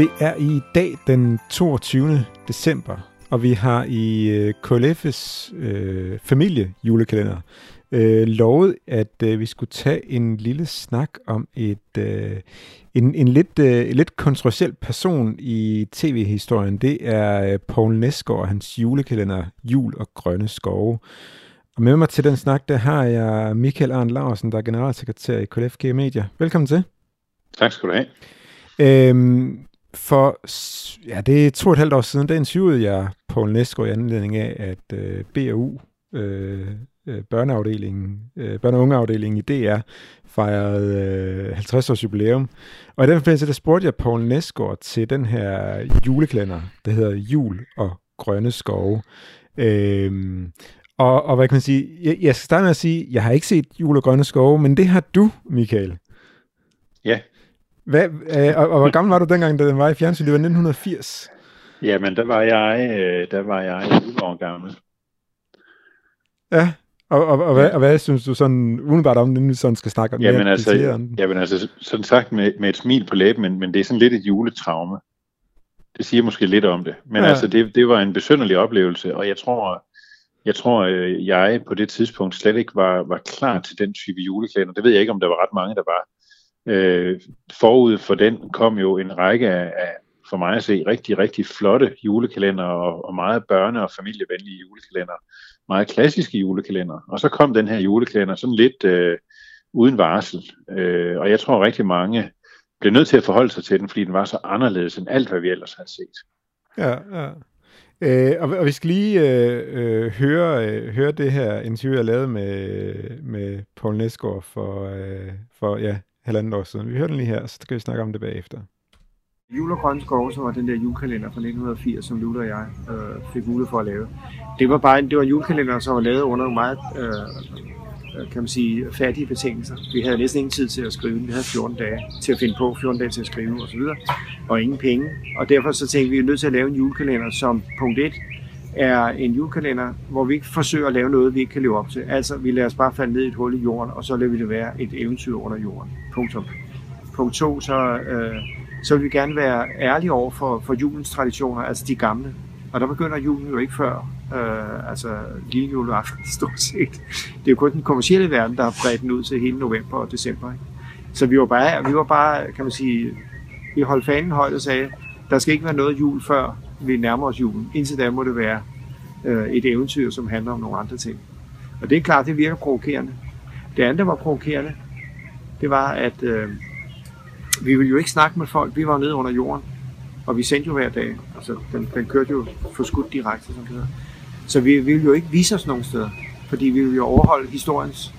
Det er i dag den 22. december, og vi har i øh, KLF's øh, familie julekalender øh, lovet, at øh, vi skulle tage en lille snak om et øh, en, en lidt, øh, lidt kontroversiel person i tv-historien. Det er øh, Paul Nesgaard og hans julekalender Jul og Grønne Skove. Og med mig til den snak, der har jeg Michael Arndt Larsen, der er generalsekretær i KLFG Media. Velkommen til. Tak skal du have. Øhm, for ja, det er to og et halvt år siden, der interviewede jeg Poul Nesgaard i anledning af, at øh, BAU, øh, øh, børneafdelingen, øh, børne- og ungeafdelingen i DR, fejrede øh, 50 års jubilæum. Og i den forbindelse, der spurgte jeg Poul Nesgaard til den her juleklænder, der hedder Jul og Grønne Skove. Øh, og, og hvad kan man sige? Jeg, jeg skal starte med at sige, jeg har ikke set Jul og Grønne Skove, men det har du, Michael. Ja. Hvad, øh, og, og hvor gammel var du dengang, da den var i fjernsyn? Det var 1980. Jamen, der var jeg, øh, der var jeg 11 år gammel. Ja, og, og, og, hvad, og hvad synes du sådan umiddelbart om, inden vi sådan skal snakke om jamen, altså, jamen altså, sådan sagt med, med et smil på læben, men, men det er sådan lidt et juletraume. Det siger måske lidt om det. Men Ja. ja. altså, det, det var en besynderlig oplevelse, og jeg tror, jeg tror, øh, jeg på det tidspunkt slet ikke var, var klar til den type juleklæder. Det ved jeg ikke, om der var ret mange, der var. Øh, forud for den kom jo en række af, af for mig at se, rigtig, rigtig flotte julekalender og, og meget børne- og familievenlige julekalender. Meget klassiske julekalender. Og så kom den her julekalender sådan lidt øh, uden varsel. Øh, og jeg tror rigtig mange blev nødt til at forholde sig til den, fordi den var så anderledes end alt, hvad vi ellers havde set. Ja, ja. Øh, og, og vi skal lige øh, øh, høre, øh, høre det her interview, jeg lavede med, med Paul Nesgaard for, øh, for ja, halvandet år siden. Vi hører den lige her, så kan vi snakke om det bagefter. Jul og Grønne Skove, som var den der julekalender fra 1980, som Lula og jeg øh, fik mulighed for at lave. Det var bare en, det var en julekalender, som var lavet under nogle meget, øh, øh, kan man sige, fattige betingelser. Vi havde næsten ingen tid til at skrive den. Vi havde 14 dage til at finde på, 14 dage til at skrive osv. Og ingen penge. Og derfor så tænkte vi, at vi er nødt til at lave en julekalender, som punkt 1 er en julekalender, hvor vi ikke forsøger at lave noget, vi ikke kan leve op til. Altså, vi lader os bare falde ned i et hul i jorden, og så lader vi det være et eventyr under jorden. Punktum. Punkt 2, så... Øh, så vil vi gerne være ærlige over for, for julens traditioner, altså de gamle. Og der begynder julen jo ikke før, øh, altså lige juleaften stort set. Det er jo kun den kommercielle verden, der har bredt den ud til hele november og december. Ikke? Så vi var bare, vi var bare, kan man sige, vi holdt fanen højt og sagde, der skal ikke være noget jul før vi nærmer os julen. Indtil da må det være øh, et eventyr, som handler om nogle andre ting. Og det er klart, det virker provokerende. Det andet, der var provokerende, det var, at øh, vi ville jo ikke snakke med folk. Vi var nede under jorden, og vi sendte jo hver dag. Altså, den, den kørte jo forskudt direkte, som det hedder. Så vi, vi ville jo ikke vise os nogen steder, fordi vi ville jo overholde historiens,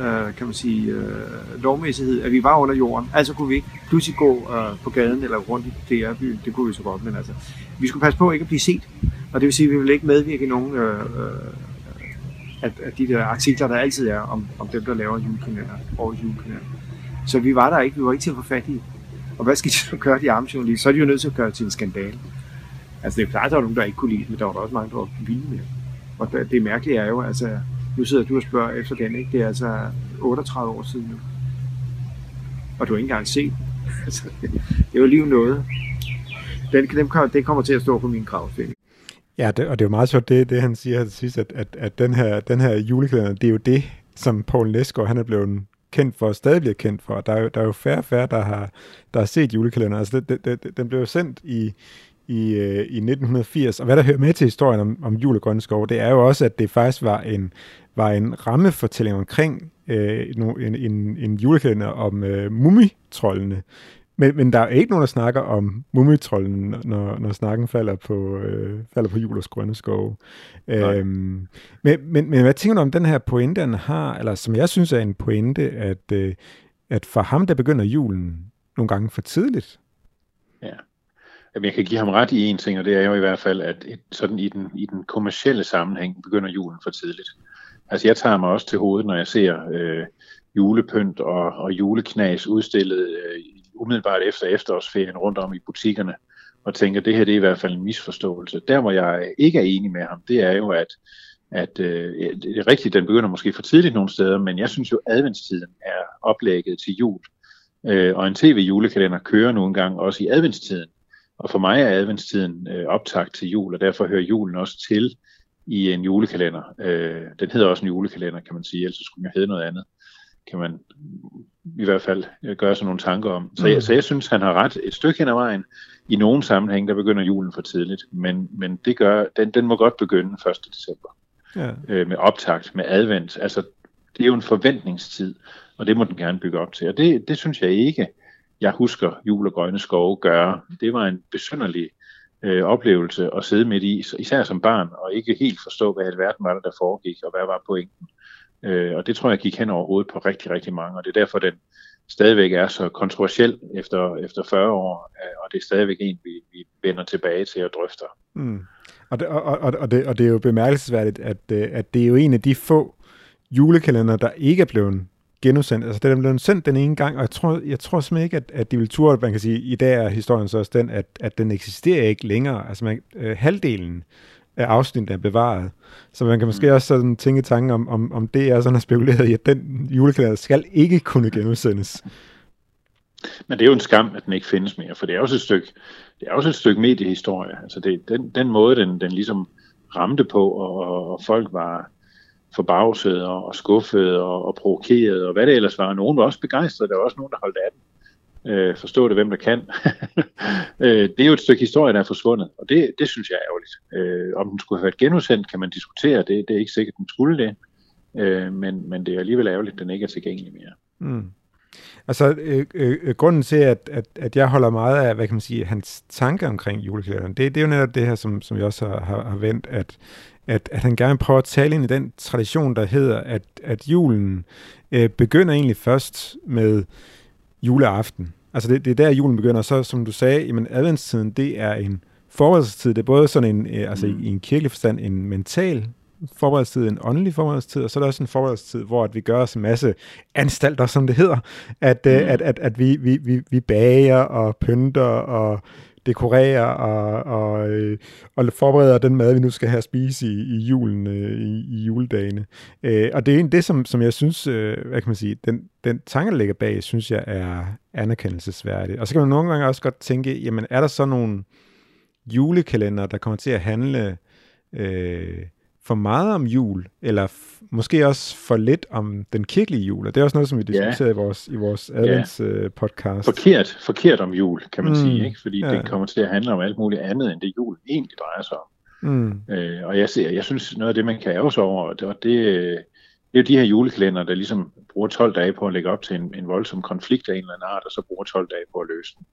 øh, kan man sige, øh, lovmæssighed, at vi var under jorden. Altså kunne vi ikke pludselig gå øh, på gaden eller rundt i DR-byen. Det kunne vi så godt, men altså, vi skulle passe på ikke at blive set. Og det vil sige, at vi ville ikke medvirke i nogen øh, øh, at, at de der artikler, der altid er om, om dem, der laver julekalender, årets julekalender. Så vi var der ikke, vi var ikke til at få fat i. Og hvad skal de så gøre, de arme journalister? Så er de jo nødt til at gøre det til en skandale. Altså det er klart, at der var nogen, der ikke kunne lide det, men der var der også mange, der var vilde med det. Og det, det mærkelige er jo, altså, nu sidder du og spørger efter den, ikke? Det er altså 38 år siden nu. Og du har ikke engang set. Altså, det var lige noget. Den, dem, det kommer til at stå på min gravsten. Ja, det, og det er jo meget sjovt, det, det han siger her til sidst, at, at, at den, her, den her julekalender, det er jo det, som Paul Nesgaard, han er blevet kendt for, og stadig bliver kendt for. Der er jo, der er jo færre og færre, der har, der har set julekalender. Altså, det, det, det, den blev jo sendt i, i, øh, i 1980, og hvad der hører med til historien om, om jul og grønne skov, det er jo også, at det faktisk var en, var en rammefortælling omkring øh, en, en, en julekalender om øh, mumitrollene. Men, men der er ikke nogen, der snakker om mumitrollen, når, når snakken falder på, øh, falder på jul og grønne skove. Øhm, men, men, men hvad tænker du om den her pointe, han har, eller som jeg synes er en pointe, at, øh, at for ham, der begynder julen nogle gange for tidligt. Jamen, jeg kan give ham ret i en ting, og det er jo i hvert fald, at et, sådan i den, i den kommercielle sammenhæng begynder julen for tidligt. Altså, jeg tager mig også til hovedet, når jeg ser øh, julepynt og, og juleknas udstillet øh, umiddelbart efter efterårsferien rundt om i butikkerne, og tænker, det her det er i hvert fald en misforståelse. Der, hvor jeg ikke er enig med ham, det er jo, at, at øh, det er rigtigt, den begynder måske for tidligt nogle steder, men jeg synes jo, at adventstiden er oplægget til jul. Øh, og en tv-julekalender kører nogle gange også i adventstiden. Og for mig er adventstiden øh, optakt til jul, og derfor hører julen også til i en julekalender. Øh, den hedder også en julekalender, kan man sige, ellers skulle den hedde noget andet. Kan man i hvert fald øh, gøre sig nogle tanker om. Så jeg, mm. så jeg synes, han har ret et stykke hen ad vejen. I nogle sammenhæng, der begynder julen for tidligt, men, men det gør, den, den må godt begynde 1. december. Ja. Øh, med optakt, med advent. Altså, det er jo en forventningstid, og det må den gerne bygge op til. Og det, det synes jeg ikke, jeg husker jul og grønne skove gøre. Det var en besynderlig øh, oplevelse at sidde midt i, især som barn, og ikke helt forstå, hvad alverden var der, der foregik, og hvad var pointen. Øh, og det tror jeg gik hen over hovedet på rigtig, rigtig mange, og det er derfor, den stadigvæk er så kontroversiel efter, efter 40 år, øh, og det er stadigvæk en, vi, vi vender tilbage til og drøfter. Mm. Og, det, og, og, og, det, og det er jo bemærkelsesværdigt, at, øh, at det er jo en af de få julekalender, der ikke er blevet genudsendt. Altså, den er blevet sendt den ene gang, og jeg tror, jeg tror simpelthen ikke, at, at de vil turde, man kan sige, i dag er historien så også den, at, at den eksisterer ikke længere. Altså, man, øh, halvdelen af afsnittet er bevaret. Så man kan måske mm. også sådan tænke tanken om, om, om det er sådan har spekuleret i, at den julekalender skal ikke kunne genudsendes. Men det er jo en skam, at den ikke findes mere, for det er også et stykke, det er også et stykke mediehistorie. Altså det, den, den måde, den, den ligesom ramte på, og, og folk var forbavset og, og skuffet og, og provokeret, og hvad det ellers var. Nogen var også begejstrede, der var også nogen, der holdt af den. Øh, forstå det, hvem der kan. øh, det er jo et stykke historie, der er forsvundet, og det, det synes jeg er ærgerligt. Øh, om den skulle have været genudsendt, kan man diskutere. Det, det er ikke sikkert, den skulle det. Øh, men, men det er alligevel ærgerligt, at den ikke er tilgængelig mere. Mm. Altså, øh, øh, øh, grunden til, at, at, at jeg holder meget af, hvad kan man sige, hans tanker omkring juleklæderen, det, det er jo netop det her, som, som jeg også har, har, har vendt, at, at, at han gerne prøver at tale ind i den tradition, der hedder, at, at julen øh, begynder egentlig først med juleaften. Altså det, det er der, julen begynder. Så som du sagde, jamen adventstiden, det er en forberedelsestid. Det er både sådan en, øh, altså mm. i, i en kirkelig forstand, en mental forberedelsestid, en åndelig forberedelsestid, og så er der også en forberedelsestid, hvor at vi gør os en masse anstalter, som det hedder, at, øh, mm. at, at, at vi, vi, vi, vi bager og pynter og dekorerer og, og, øh, og forbereder den mad, vi nu skal have at spise i, i julen, øh, i, i juledagene. Øh, og det er en det, som, som jeg synes, øh, hvad kan man sige, den, den tanke, der ligger bag, synes jeg er anerkendelsesværdig. Og så kan man nogle gange også godt tænke, jamen er der så nogle julekalender, der kommer til at handle øh, for meget om jul, eller f- måske også for lidt om den kirkelige jul, og det er også noget, som vi diskuterer ja. i vores, i vores advents ja. uh, podcast. Forkert, forkert om jul, kan man mm. sige, ikke? fordi ja. det kommer til at handle om alt muligt andet, end det jul egentlig drejer sig om. Mm. Øh, og jeg, ser, jeg synes, noget af det, man kan ære sig over, det, det, det er jo de her julekalender, der ligesom bruger 12 dage på at lægge op til en, en voldsom konflikt af en eller anden art, og så bruger 12 dage på at løse den.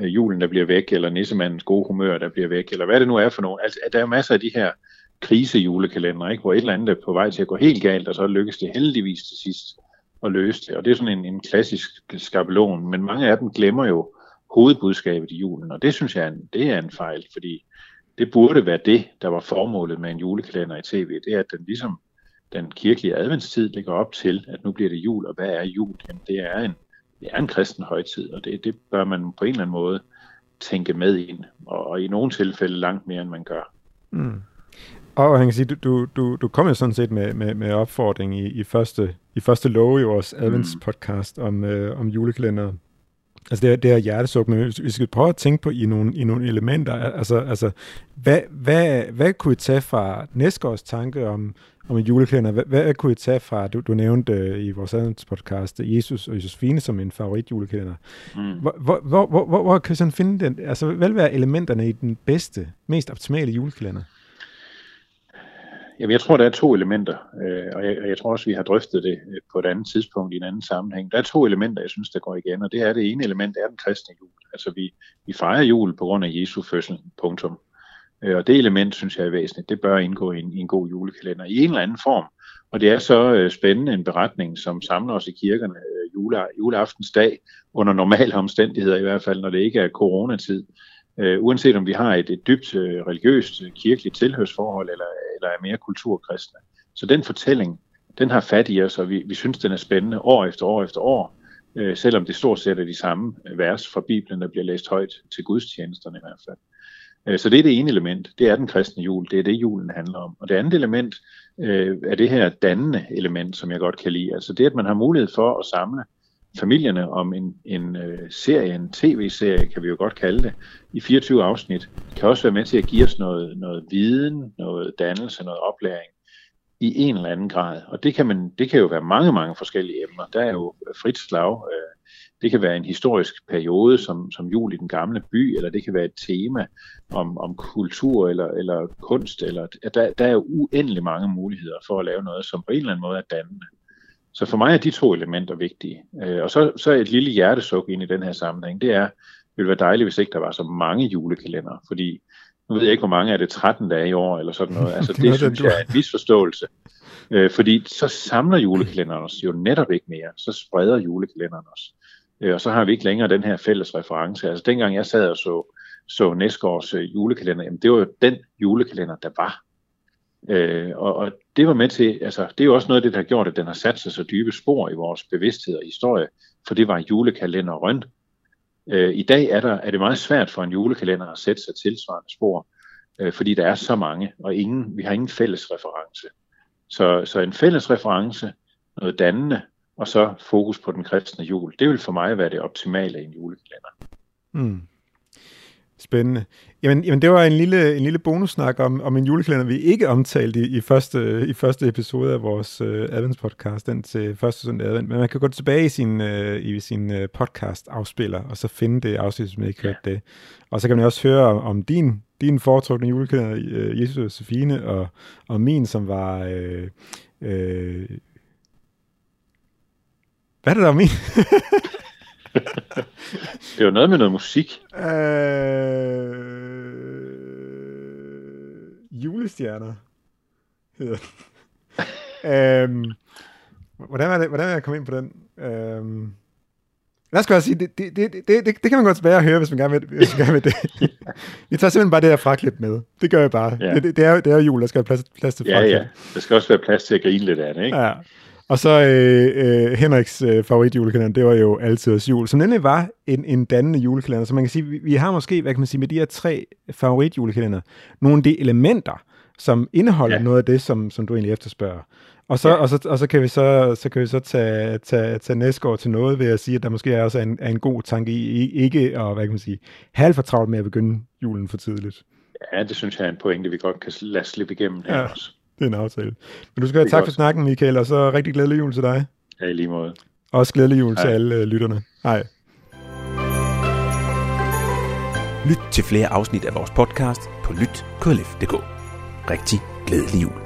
Øh, julen, der bliver væk, eller nissemandens gode humør, der bliver væk, eller hvad det nu er for noget. Altså, der er masser af de her krisejulekalender, ikke? hvor et eller andet er på vej til at gå helt galt, og så lykkes det heldigvis til sidst at løse det. Og det er sådan en, en klassisk skabelon, men mange af dem glemmer jo hovedbudskabet i julen, og det synes jeg, det er en fejl, fordi det burde være det, der var formålet med en julekalender i tv, det er, at den ligesom den kirkelige adventstid ligger op til, at nu bliver det jul, og hvad er jul? Jamen, det er en, det er en kristen højtid, og det, det bør man på en eller anden måde tænke med ind, og, og i nogle tilfælde langt mere, end man gør. Mm. Og han kan sige, du, du, du kom jo sådan set med, med, med opfordring i, i, første, i første lov i vores Advents podcast mm. om, øh, om julekalender. Altså det er, det er hjertesåbende. Vi skal prøve at tænke på i nogle, i nogle elementer. Altså, altså hvad, hvad, hvad kunne I tage fra næste års tanke om, om en julekalender? Hvad, hvad kunne I tage fra, du, du nævnte øh, i vores Advents podcast, Jesus og Josefine som en favorit julekalender. Mm. Hvor, hvor, hvor, hvor, hvor, hvor kan I sådan finde den? Altså hvad vil være elementerne i den bedste, mest optimale julekalender? Jamen, jeg tror, der er to elementer, øh, og, jeg, og jeg tror også, vi har drøftet det øh, på et andet tidspunkt i en anden sammenhæng. Der er to elementer, jeg synes, der går igen, og det er det ene element, er den kristne jul. Altså, vi, vi fejrer jul på grund af Jesu fødsel, punktum. Øh, og det element, synes jeg er væsentligt, det bør indgå i en, i en god julekalender i en eller anden form. Og det er så øh, spændende en beretning, som samler os i kirkerne øh, jule, juleaftens dag, under normale omstændigheder i hvert fald, når det ikke er coronatid. Øh, uanset om vi har et, et dybt øh, religiøst, øh, kirkeligt tilhørsforhold, eller, der er mere kulturkristne. Så den fortælling, den har fat i os, og vi, vi synes, den er spændende år efter år efter år, øh, selvom det stort set er de samme vers fra Bibelen, der bliver læst højt til gudstjenesterne i hvert fald. Øh, så det er det ene element, det er den kristne jul, det er det julen handler om. Og det andet element øh, er det her dannende element, som jeg godt kan lide. Altså det, at man har mulighed for at samle familierne om en, en øh, serie, en tv-serie, kan vi jo godt kalde det, i 24 afsnit, kan også være med til at give os noget, noget viden, noget dannelse, noget oplæring i en eller anden grad. Og det kan, man, det kan jo være mange, mange forskellige emner. Der er jo frit slag. Øh, det kan være en historisk periode, som, som jul i den gamle by, eller det kan være et tema om, om kultur eller, eller kunst. Eller, der, der er jo uendelig mange muligheder for at lave noget, som på en eller anden måde er dannende. Så for mig er de to elementer vigtige. Øh, og så, så et lille hjertesuk ind i den her sammenhæng, det er, det ville være dejligt, hvis ikke der var så mange julekalender, fordi nu ved jeg ikke, hvor mange er det, 13 dage i år, eller sådan noget. Altså, det, det synes jeg er en misforståelse. Øh, fordi så samler julekalenderen os jo netop ikke mere. Så spreder julekalenderen os. Øh, og så har vi ikke længere den her fælles reference. Altså dengang jeg sad og så, så Næsgaards øh, julekalender, jamen, det var jo den julekalender, der var. Øh, og, og det var med til, altså det er jo også noget af det, der har gjort, at den har sat sig så dybe spor i vores bevidsthed og historie, for det var julekalenderen. Øh, I dag er, der, er det meget svært for en julekalender at sætte sig tilsvarende spor, øh, fordi der er så mange, og ingen, vi har ingen fælles reference. Så, så en fælles reference, noget dannende, og så fokus på den kristne jul, det vil for mig være det optimale i en julekalender. Mm. Spændende. Jamen, jamen det var en lille, en lille bonussnak om, om en julekalender, vi ikke omtalte i, i, første, i første episode af vores uh, adventspodcast, den til første søndag advent. Men man kan gå tilbage i sin, uh, i sin uh, podcast-afspiller, og så finde det afsnit, som ikke hørte det. Og så kan man også høre om, om din, din foretrukne julekalender, uh, Jesus og Sofine, og, og min, som var... Uh, uh, hvad er det, der er min? det var noget med noget musik. Øh, julestjerner hedder den. øhm, hvordan, var det, hvordan var jeg komme ind på den? Øhm, lad os bare sige, det, det, det, det, det, det kan man gå tilbage og høre, hvis man gerne vil, hvis man gerne vil det. Vi tager simpelthen bare det her fraklip med. Det gør jeg bare. Ja. Det, det, det, er, det er jul, der skal være plads, plads til fraklip. Ja, ja. Der skal også være plads til at grine lidt af det, ikke? Ja. Og så øh, øh, Henriks øh, favoritjulekalender, det var jo altid os jul, som nemlig var en, en dannende julekalender. Så man kan sige, vi, vi har måske, hvad kan man sige, med de her tre favoritjulekalender, nogle af de elementer, som indeholder ja. noget af det, som, som du egentlig efterspørger. Og så, ja. og så, og så kan vi så, så, kan vi så tage, tage, tage næste til noget ved at sige, at der måske er også en, er en god tanke i ikke at, hvad kan man sige, have for travlt med at begynde julen for tidligt. Ja, det synes jeg er en pointe, vi godt kan lade slippe igennem her ja. også. Det er en aftale. Men du skal have tak godt. for snakken, Michael, og så rigtig glædelig jul til dig. Ja, i lige måde. Også glædelig jul Hej. til alle uh, lytterne. Hej. Lyt til flere afsnit af vores podcast på lytklf.dk. Rigtig glædelig jul.